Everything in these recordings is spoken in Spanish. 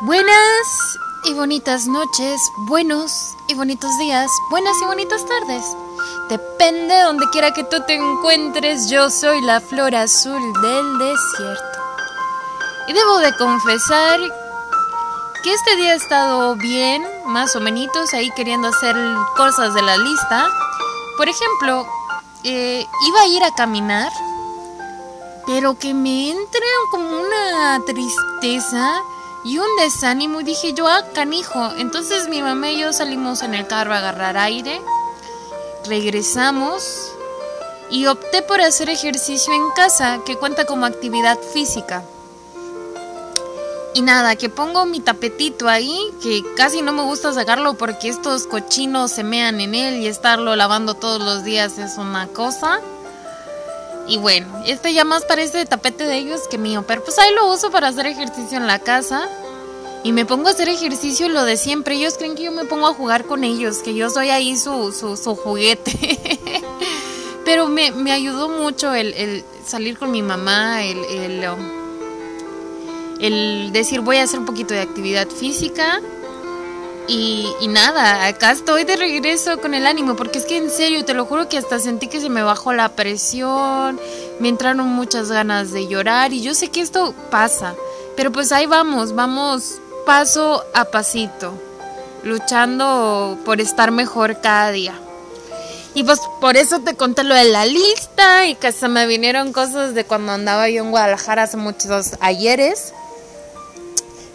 Buenas y bonitas noches, buenos y bonitos días, buenas y bonitas tardes. Depende de donde quiera que tú te encuentres, yo soy la flor azul del desierto. Y debo de confesar que este día ha estado bien, más o menos, ahí queriendo hacer cosas de la lista. Por ejemplo, eh, iba a ir a caminar, pero que me entra como una tristeza y un desánimo y dije yo, ah, canijo. Entonces mi mamá y yo salimos en el carro a agarrar aire, regresamos y opté por hacer ejercicio en casa, que cuenta como actividad física. Y nada, que pongo mi tapetito ahí, que casi no me gusta sacarlo porque estos cochinos se mean en él y estarlo lavando todos los días es una cosa. Y bueno, este ya más parece tapete de ellos que mío, pero pues ahí lo uso para hacer ejercicio en la casa. Y me pongo a hacer ejercicio lo de siempre. Ellos creen que yo me pongo a jugar con ellos, que yo soy ahí su, su, juguete. pero me, ayudó mucho el, salir con mi mamá, el, el, el decir voy a hacer un poquito de actividad física y, nada, acá estoy de regreso con el ánimo, porque es que en serio, te lo juro que hasta sentí que se me bajó la presión, me entraron muchas ganas de llorar y yo sé que esto pasa, pero pues ahí vamos, vamos paso a pasito, luchando por estar mejor cada día. Y pues por eso te conté lo de la lista y que se me vinieron cosas de cuando andaba yo en Guadalajara hace muchos ayeres.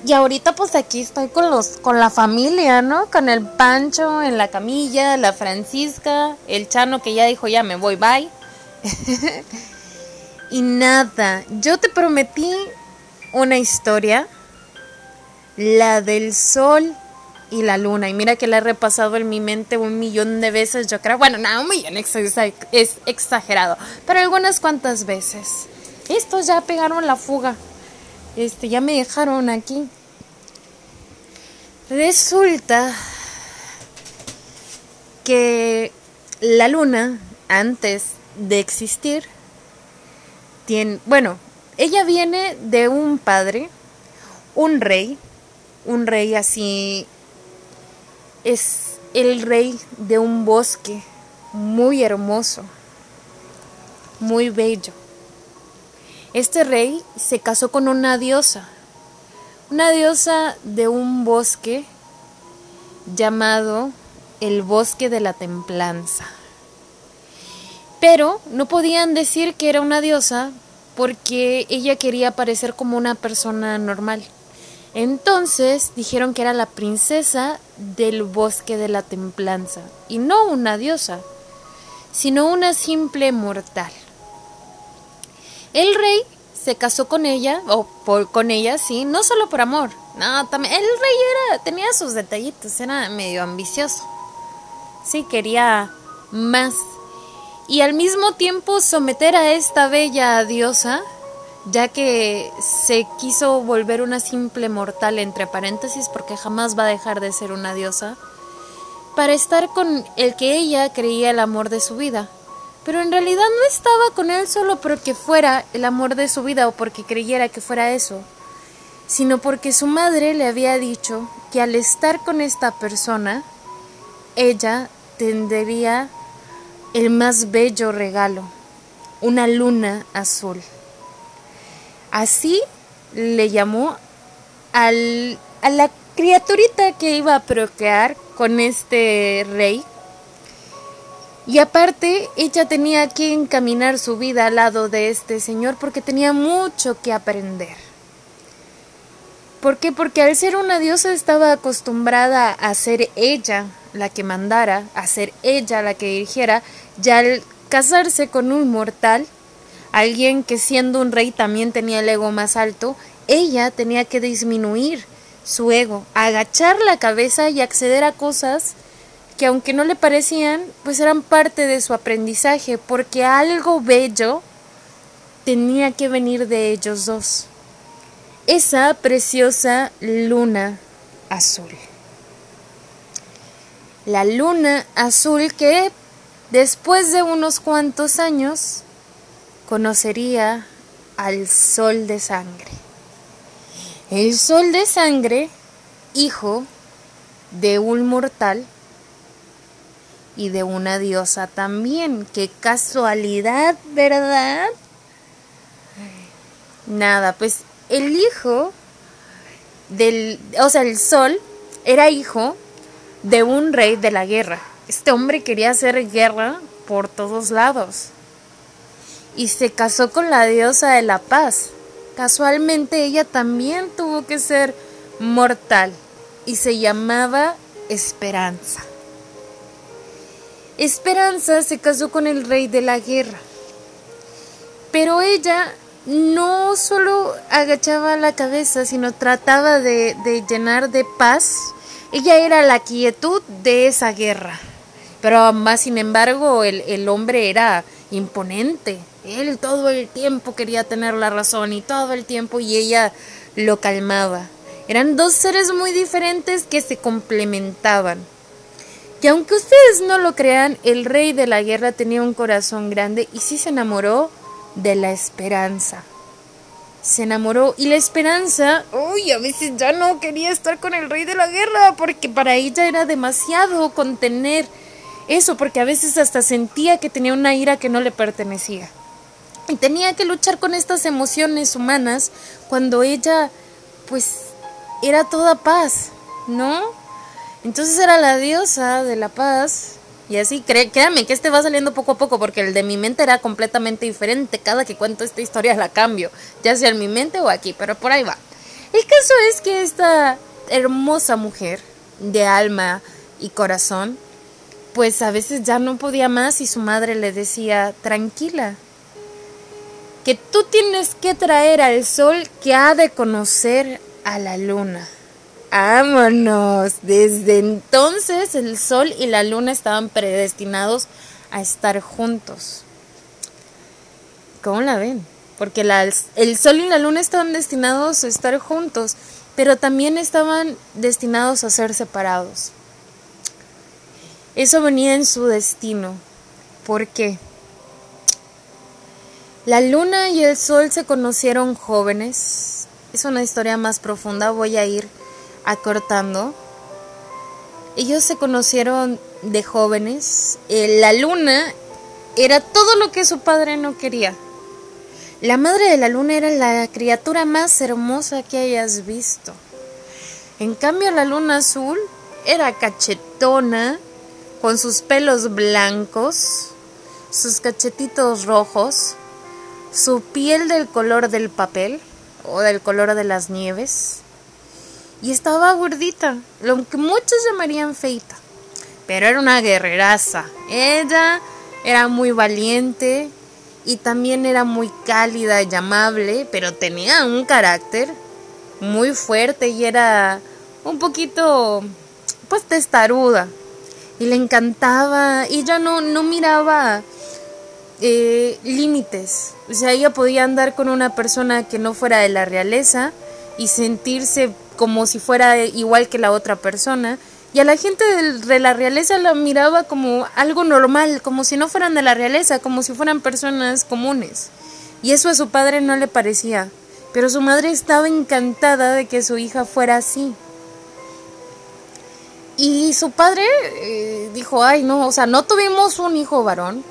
Y ahorita pues aquí estoy con los con la familia, ¿no? Con el Pancho en la camilla, la Francisca, el Chano que ya dijo ya me voy, bye. y nada, yo te prometí una historia, la del sol y la luna. Y mira que la he repasado en mi mente un millón de veces, yo creo. Bueno, no, un millón es, es exagerado, pero algunas cuantas veces. Estos ya pegaron la fuga. Este, ya me dejaron aquí. Resulta que la luna, antes de existir, tiene, bueno, ella viene de un padre, un rey, un rey así, es el rey de un bosque muy hermoso, muy bello. Este rey se casó con una diosa, una diosa de un bosque llamado el bosque de la templanza. Pero no podían decir que era una diosa porque ella quería parecer como una persona normal. Entonces dijeron que era la princesa del bosque de la templanza y no una diosa, sino una simple mortal. El rey se casó con ella, o por, con ella, sí, no solo por amor. No, también, el rey era, tenía sus detallitos, era medio ambicioso. Sí, quería más. Y al mismo tiempo someter a esta bella diosa, ya que se quiso volver una simple mortal, entre paréntesis, porque jamás va a dejar de ser una diosa, para estar con el que ella creía el amor de su vida pero en realidad no estaba con él solo porque fuera el amor de su vida o porque creyera que fuera eso, sino porque su madre le había dicho que al estar con esta persona, ella tendría el más bello regalo, una luna azul. Así le llamó al, a la criaturita que iba a procrear con este rey y aparte, ella tenía que encaminar su vida al lado de este señor porque tenía mucho que aprender. ¿Por qué? Porque al ser una diosa estaba acostumbrada a ser ella la que mandara, a ser ella la que dirigiera, y al casarse con un mortal, alguien que siendo un rey también tenía el ego más alto, ella tenía que disminuir su ego, agachar la cabeza y acceder a cosas que aunque no le parecían, pues eran parte de su aprendizaje, porque algo bello tenía que venir de ellos dos. Esa preciosa luna azul. La luna azul que después de unos cuantos años conocería al sol de sangre. El sol de sangre, hijo de un mortal y de una diosa también. Qué casualidad, ¿verdad? Nada, pues el hijo del, o sea, el sol era hijo de un rey de la guerra. Este hombre quería hacer guerra por todos lados. Y se casó con la diosa de la paz. Casualmente ella también tuvo que ser mortal y se llamaba Esperanza. Esperanza se casó con el rey de la guerra. Pero ella no solo agachaba la cabeza, sino trataba de, llenar de paz. Ella era la quietud de esa guerra. Pero más sin embargo, el, el hombre era imponente. Él todo el tiempo quería tener la razón y todo el tiempo y ella lo calmaba. Eran dos seres muy diferentes que se complementaban. Y aunque ustedes no lo crean, el rey de la guerra tenía un corazón grande y sí se enamoró de la esperanza. Se enamoró y la esperanza, uy, a veces ya no quería estar con el rey de la guerra porque para ella era demasiado contener eso, porque a veces hasta sentía que tenía una ira que no le pertenecía. Y tenía que luchar con estas emociones humanas cuando ella, pues, era toda paz, ¿no? Entonces era la diosa de la paz. Y así, créame que este va saliendo poco a poco porque el de mi mente era completamente diferente. Cada que cuento esta historia la cambio, ya sea en mi mente o aquí, pero por ahí va. El caso es que esta hermosa mujer de alma y corazón, pues a veces ya no podía más y su madre le decía, tranquila, que tú tienes que traer al sol que ha de conocer a la luna. Vámonos. Desde entonces el sol y la luna estaban predestinados a estar juntos. ¿Cómo la ven? Porque el sol y la luna estaban destinados a estar juntos, pero también estaban destinados a ser separados. Eso venía en su destino. ¿Por qué? La luna y el sol se conocieron jóvenes, es una historia más profunda, voy a ir acortando. Ellos se conocieron de jóvenes. Eh, la luna era todo lo que su padre no quería. La madre de la luna era la criatura más hermosa que hayas visto. En cambio, la luna azul era cachetona, con sus pelos blancos, sus cachetitos rojos, su piel del color del papel o del color de las nieves. Y estaba gordita, lo que muchos llamarían feita. Pero era una guerreraza. Ella era muy valiente y también era muy cálida y amable, pero tenía un carácter muy fuerte y era un poquito, pues, testaruda. Y le encantaba, y ella no, no miraba eh, límites. O sea, ella podía andar con una persona que no fuera de la realeza y sentirse como si fuera igual que la otra persona. Y a la gente de la realeza la miraba como algo normal, como si no fueran de la realeza, como si fueran personas comunes. Y eso a su padre no le parecía. Pero su madre estaba encantada de que su hija fuera así. Y su padre eh, dijo, ay no, o sea, no tuvimos un hijo varón,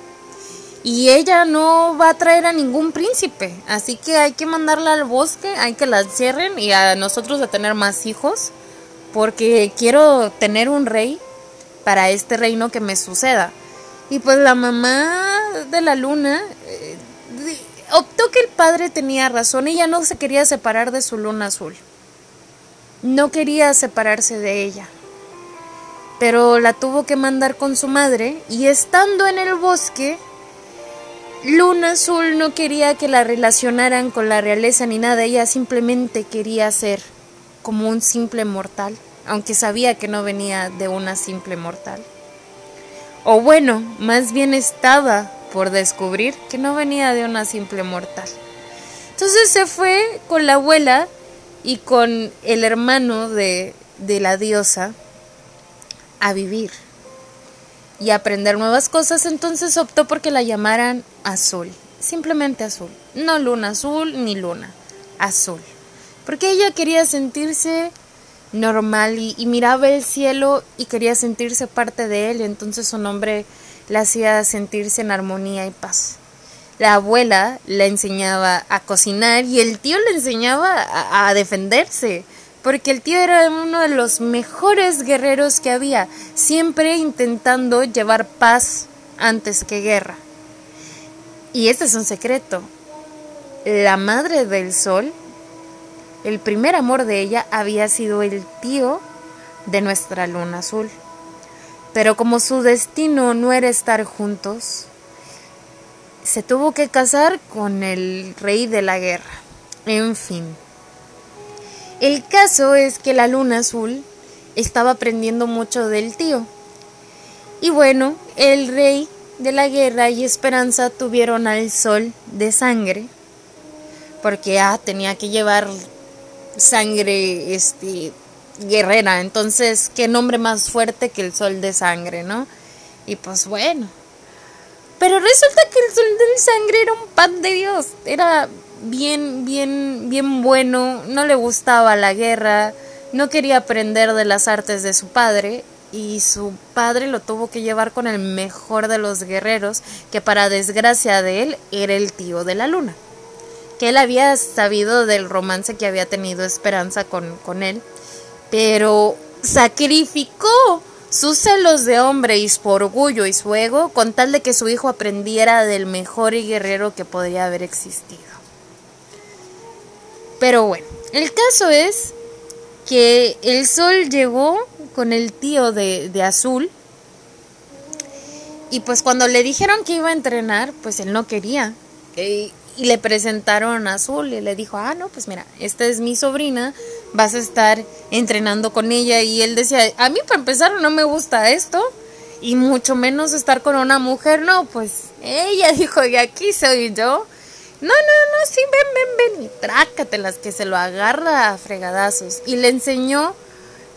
y ella no va a traer a ningún príncipe, así que hay que mandarla al bosque, hay que la cierren y a nosotros a tener más hijos, porque quiero tener un rey para este reino que me suceda. Y pues la mamá de la luna eh, optó que el padre tenía razón, ella no se quería separar de su luna azul, no quería separarse de ella pero la tuvo que mandar con su madre y estando en el bosque Luna Azul no quería que la relacionaran con la realeza ni nada, ella simplemente quería ser como un simple mortal, aunque sabía que no venía de una simple mortal. O bueno, más bien estaba por descubrir que no venía de una simple mortal. Entonces se fue con la abuela y con el hermano de, de la diosa a vivir y aprender nuevas cosas, entonces optó porque la llamaran azul, simplemente azul, no luna azul ni luna, azul, porque ella quería sentirse normal y, miraba el cielo y quería sentirse parte de él, y entonces su nombre la hacía sentirse en armonía y paz. La abuela le enseñaba a cocinar y el tío le enseñaba a defenderse, porque el tío era uno de los mejores guerreros que había, siempre intentando llevar paz antes que guerra. Y este es un secreto. La madre del sol el primer amor de ella había sido el tío de nuestra luna azul. Pero como su destino no era estar juntos, se tuvo que casar con el rey de la guerra. En fin. El caso es que la luna azul estaba aprendiendo mucho del tío. Y bueno, el rey de la guerra y Esperanza tuvieron al sol de sangre, porque ah, tenía que llevar sangre este guerrera, entonces qué nombre más fuerte que el sol de sangre, ¿no? Y pues bueno. Pero resulta que el sol de sangre era un pan de Dios, era bien bien bien bueno, no le gustaba la guerra, no quería aprender de las artes de su padre y su padre lo tuvo que llevar con el mejor de los guerreros, que para desgracia de él era el tío de la luna que él había sabido del romance que había tenido Esperanza con, con él, pero sacrificó sus celos de hombre y su orgullo y su ego con tal de que su hijo aprendiera del mejor y guerrero que podría haber existido. Pero bueno, el caso es que el sol llegó con el tío de, de Azul y pues cuando le dijeron que iba a entrenar, pues él no quería. Eh, y le presentaron a Azul y le dijo, ah, no, pues mira, esta es mi sobrina, vas a estar entrenando con ella. Y él decía, a mí para empezar no me gusta esto y mucho menos estar con una mujer, no, pues ella dijo, y aquí soy yo. No, no, no, sí, ven, ven, ven, y trácatelas, que se lo agarra a fregadazos. Y le enseñó,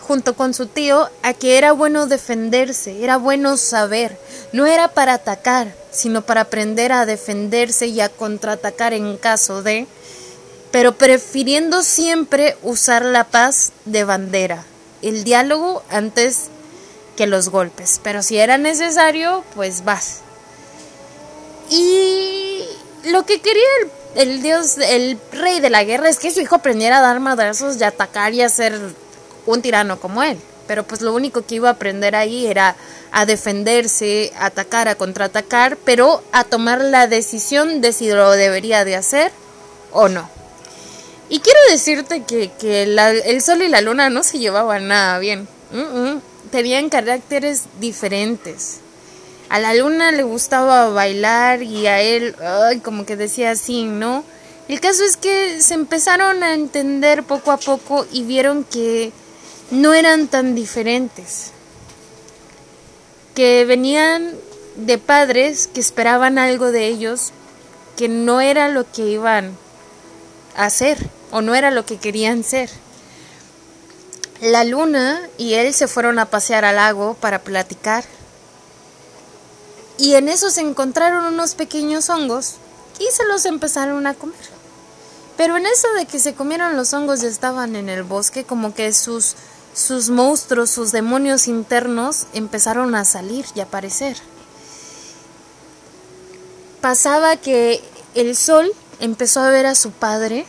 junto con su tío, a que era bueno defenderse, era bueno saber, no era para atacar, sino para aprender a defenderse y a contraatacar en caso de, pero prefiriendo siempre usar la paz de bandera, el diálogo antes que los golpes. Pero si era necesario, pues vas. Y lo que quería el, dios, el rey de la guerra es que su hijo aprendiera a dar madrazos y atacar y a ser un tirano como él. Pero pues lo único que iba a aprender ahí era a defenderse, a atacar, a contraatacar, pero a tomar la decisión de si lo debería de hacer o no. Y quiero decirte que, el sol y la luna no se llevaban nada bien. Tenían caracteres diferentes. A la luna le gustaba bailar y a él, ay, como que decía así, ¿no? El caso es que se empezaron a entender poco a poco y vieron que no eran tan diferentes que venían de padres que esperaban algo de ellos que no era lo que iban a hacer o no era lo que querían ser. La luna y él se fueron a pasear al lago para platicar y en eso se encontraron unos pequeños hongos y se los empezaron a comer. Pero en eso de que se comieron los hongos ya estaban en el bosque como que sus sus monstruos, sus demonios internos empezaron a salir y aparecer. Pasaba que el sol empezó a ver a su padre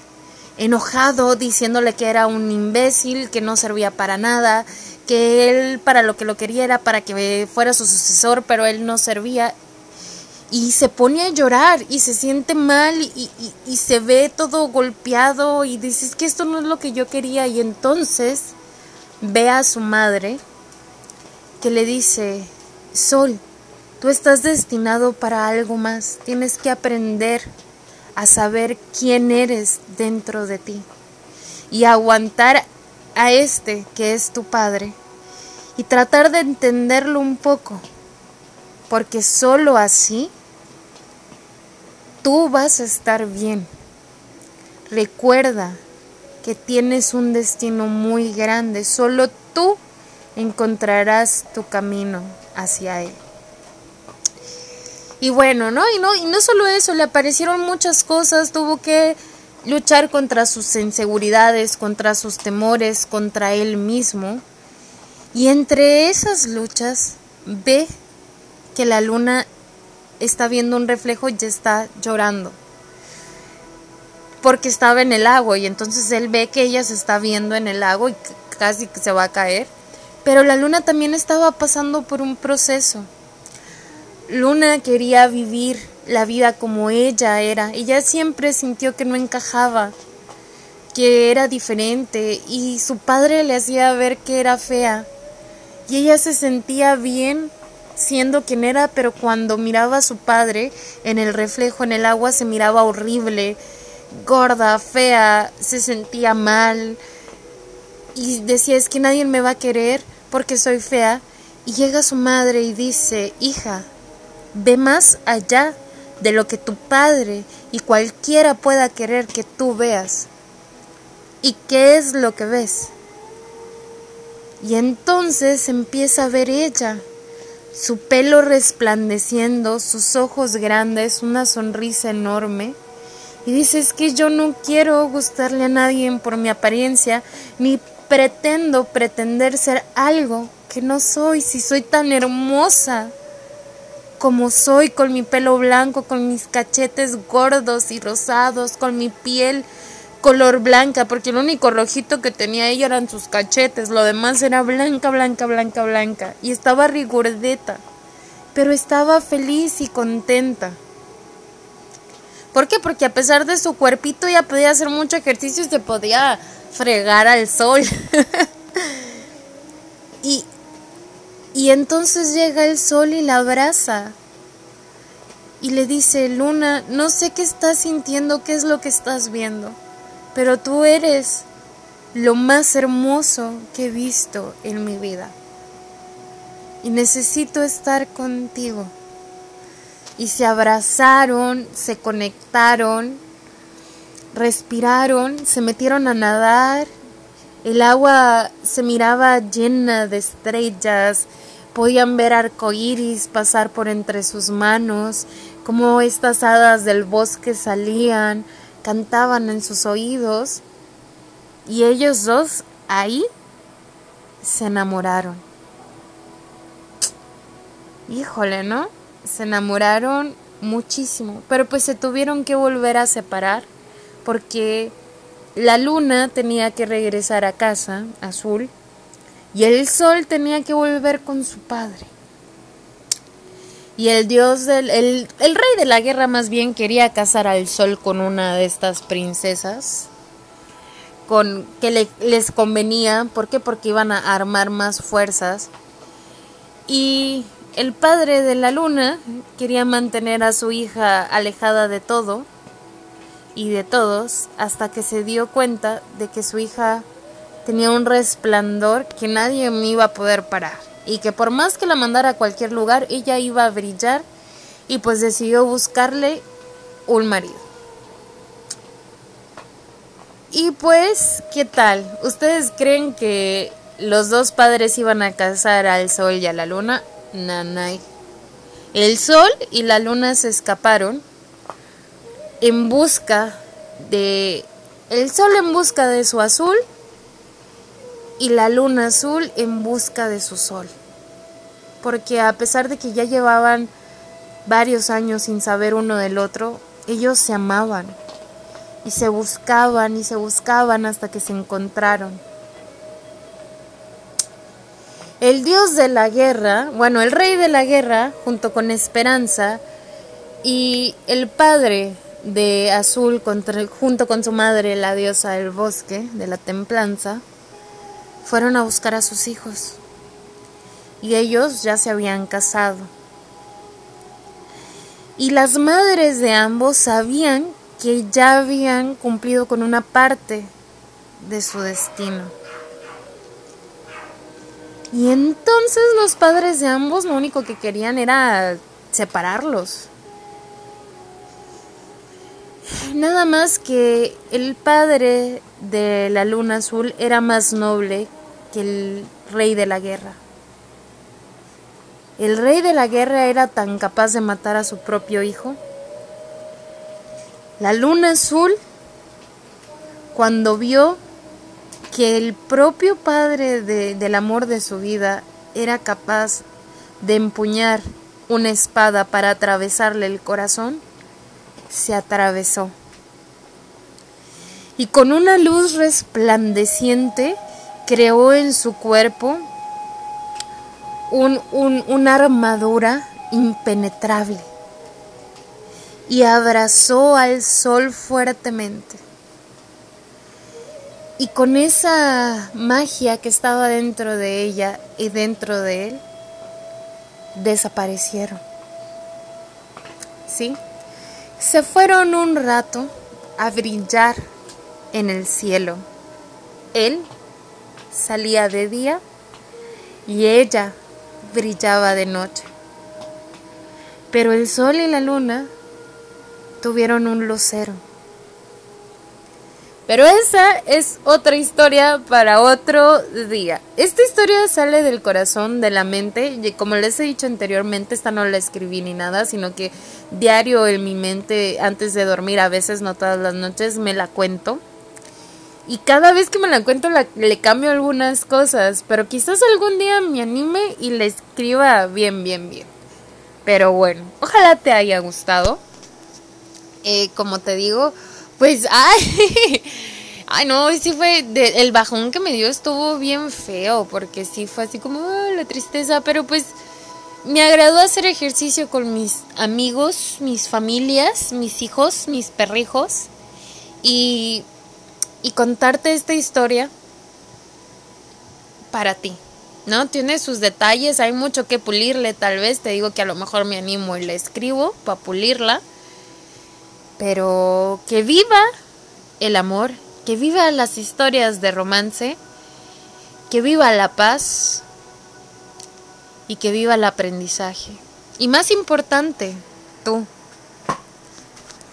enojado, diciéndole que era un imbécil, que no servía para nada, que él para lo que lo quería era para que fuera su sucesor, pero él no servía. Y se pone a llorar y se siente mal y, y se ve todo golpeado y dices que esto no es lo que yo quería y entonces ve a su madre que le dice, Sol, tú estás destinado para algo más, tienes que aprender a saber quién eres dentro de ti y aguantar a este que es tu padre y tratar de entenderlo un poco, porque solo así tú vas a estar bien. Recuerda que tienes un destino muy grande. Solo tú encontrarás tu camino hacia él. Y bueno, ¿no? Y no, y no solo eso, le aparecieron muchas cosas, tuvo que luchar contra sus inseguridades, contra sus temores, contra él mismo. Y entre esas luchas ve que la luna está viendo un reflejo y está llorando. Porque estaba en el agua y entonces él ve que ella se está viendo en el agua y casi se va a caer. Pero la luna también estaba pasando por un proceso. Luna quería vivir la vida como ella era. Ella siempre sintió que no encajaba, que era diferente y su padre le hacía ver que era fea. Y ella se sentía bien siendo quien era, pero cuando miraba a su padre en el reflejo en el agua se miraba horrible, gorda, fea, se sentía mal y decía es que nadie me va a querer porque soy fea. Y llega su madre y dice, hija, ve más allá de lo que tu padre y cualquiera pueda querer que tú veas. ¿Y qué es lo que ves? Y entonces empieza a ver ella, su pelo resplandeciendo, sus ojos grandes, una sonrisa enorme. Y dice, es que yo no quiero gustarle a nadie por mi apariencia, ni pretendo pretender ser algo que no soy, si soy tan hermosa como soy, con mi pelo blanco, con mis cachetes gordos y rosados, con mi piel color blanca, porque el único rojito que tenía ella eran sus cachetes, lo demás era blanca, blanca, blanca, blanca, y estaba rigurdeta, pero estaba feliz y contenta. ¿Por qué? Porque a pesar de su cuerpito ya podía hacer mucho ejercicio y se podía fregar al sol. y y entonces llega el sol y la abraza. Y le dice, Luna, no sé qué estás sintiendo, qué es lo que estás viendo, pero tú eres lo más hermoso que he visto en mi vida. Y necesito estar contigo. Y se abrazaron, se conectaron, respiraron, se metieron a nadar. El agua se miraba llena de estrellas, Podían ver arcoíris pasar por entre sus manos, como estas hadas del bosque salían, cantaban en sus oídos, y ellos dos ahí se enamoraron. Híjole, ¿no? Se enamoraron muchísimo, pero pues se tuvieron que volver a separar porque la luna tenía que regresar a casa, azul, y el sol tenía que volver con su padre. Y el dios del. El, el, rey de la guerra, más bien, quería casar al sol con una de estas princesas. Con que le, les convenía. ¿Por qué? Porque iban a armar más fuerzas. Y el padre de la luna quería mantener a su hija alejada de todo y de todos hasta que se dio cuenta de que su hija tenía un resplandor que nadie me iba a poder parar y que por más que la mandara a cualquier lugar, ella iba a brillar y pues decidió buscarle un marido. Y pues, ¿qué tal? ¿Ustedes creen que los dos padres iban a casar al sol y a la luna? Nanay. El sol y la luna se escaparon en busca de... El sol en busca de su azul y la luna azul en busca de su sol. Porque a pesar de que ya llevaban varios años sin saber uno del otro, ellos se amaban y se buscaban y se buscaban hasta que se encontraron. El dios de la guerra, bueno, el rey de la guerra, junto con Esperanza, y el padre de Azul, junto con su madre, la diosa del bosque, de la templanza, fueron a buscar a sus hijos y ellos ya se habían casado. Y las madres de ambos sabían que ya habían cumplido con una parte de su destino. Y entonces los padres de ambos lo único que querían era separarlos. Nada más que el padre de la luna azul era más noble que el rey de la guerra. El rey de la guerra era tan capaz de matar a su propio hijo. La luna azul cuando vio que el propio padre del amor de su vida era capaz de empuñar una espada para atravesarle el corazón, se atravesó. Y con una luz resplandeciente creó en su cuerpo un, una armadura impenetrable y abrazó al sol fuertemente. Y con esa magia que estaba dentro de ella y dentro de él, desaparecieron. ¿Sí? Se fueron un rato a brillar en el cielo. Él salía de día y ella brillaba de noche. Pero el sol y la luna tuvieron un lucero. Pero esa es otra historia para otro día. Esta historia sale del corazón, de la mente, y como les he dicho anteriormente, esta no la escribí ni nada, sino que diario en mi mente, antes de dormir, a veces, no todas las noches, me la cuento. Y cada vez que me la cuento le cambio algunas cosas, pero quizás algún día me anime y le escriba bien, bien, bien. Pero bueno, ojalá te haya gustado. Eh, como te digo, pues, ay, ay no, sí fue, el bajón que me dio estuvo bien feo, porque sí fue así como ah, la tristeza, pero pues me agradó hacer ejercicio con mis amigos, mis familias, mis hijos, mis perrijos, y, y contarte esta historia para ti. ¿no? Tiene sus detalles, hay mucho que pulirle tal vez, te digo que a lo mejor me animo y le escribo para pulirla, pero que viva el amor, que viva las historias de romance, que viva la paz y que viva el aprendizaje. Y más importante, tú.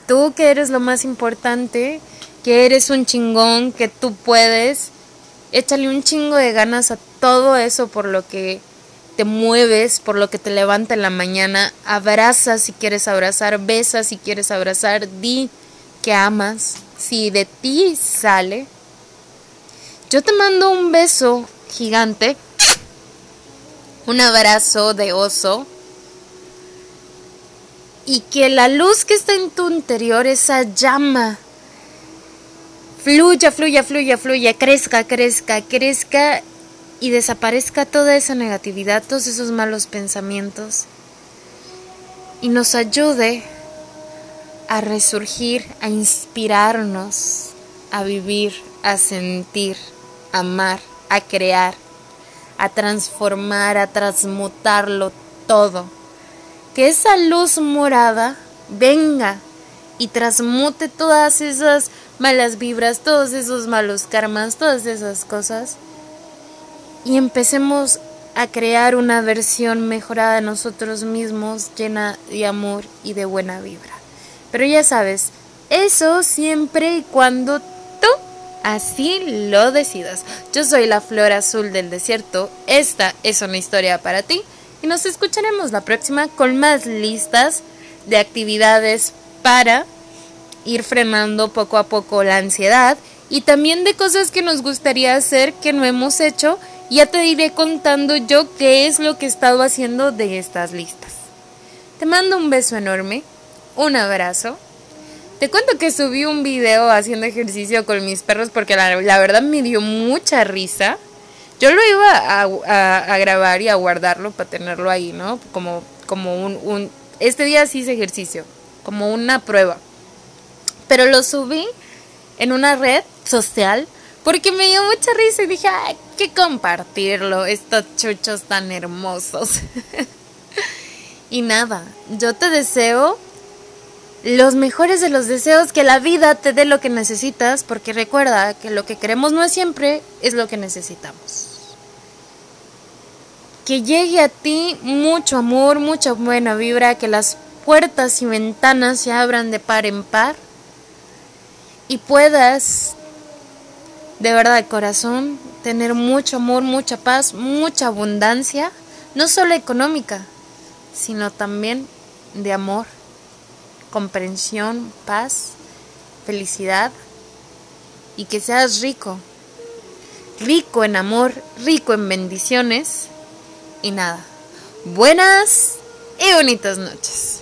Tú que eres lo más importante, que eres un chingón, que tú puedes, échale un chingo de ganas a todo eso por lo que te mueves, por lo que te levanta en la mañana, abraza si quieres abrazar, besa si quieres abrazar, di que amas, si de ti sale. Yo te mando un beso gigante, un abrazo de oso y que la luz que está en tu interior, esa llama, fluya, fluya, fluya, fluya, crezca, crezca, crezca y desaparezca toda esa negatividad, todos esos malos pensamientos y nos ayude a resurgir, a inspirarnos, a vivir, a sentir, a amar, a crear, a transformar, a transmutarlo todo. Que esa luz morada venga y transmute todas esas malas vibras, todos esos malos karmas, todas esas cosas y empecemos a crear una versión mejorada de nosotros mismos llena de amor y de buena vibra. Pero ya sabes, eso siempre y cuando tú así lo decidas. Yo soy la flor azul del desierto, esta es una historia para ti y nos escucharemos la próxima con más listas de actividades para ir frenando poco a poco la ansiedad y también de cosas que nos gustaría hacer que no hemos hecho ya te iré contando yo qué es lo que he estado haciendo de estas listas. Te mando un beso enorme, un abrazo. Te cuento que subí un video haciendo ejercicio con mis perros porque la, verdad me dio mucha risa. Yo lo iba a, grabar y a guardarlo para tenerlo ahí, ¿no? Como, como un, un... Este día sí hice ejercicio, como una prueba. Pero lo subí en una red social porque me dio mucha risa y dije, hay que compartirlo, estos chuchos tan hermosos. y nada, yo te deseo los mejores de los deseos, que la vida te dé lo que necesitas, porque recuerda que lo que queremos no es siempre, es lo que necesitamos. Que llegue a ti mucho amor, mucha buena vibra, que las puertas y ventanas se abran de par en par y puedas de verdad corazón, tener mucho amor, mucha paz, mucha abundancia, no solo económica, sino también de amor, comprensión, paz, felicidad y que seas rico. Rico en amor, rico en bendiciones y nada. Buenas y bonitas noches.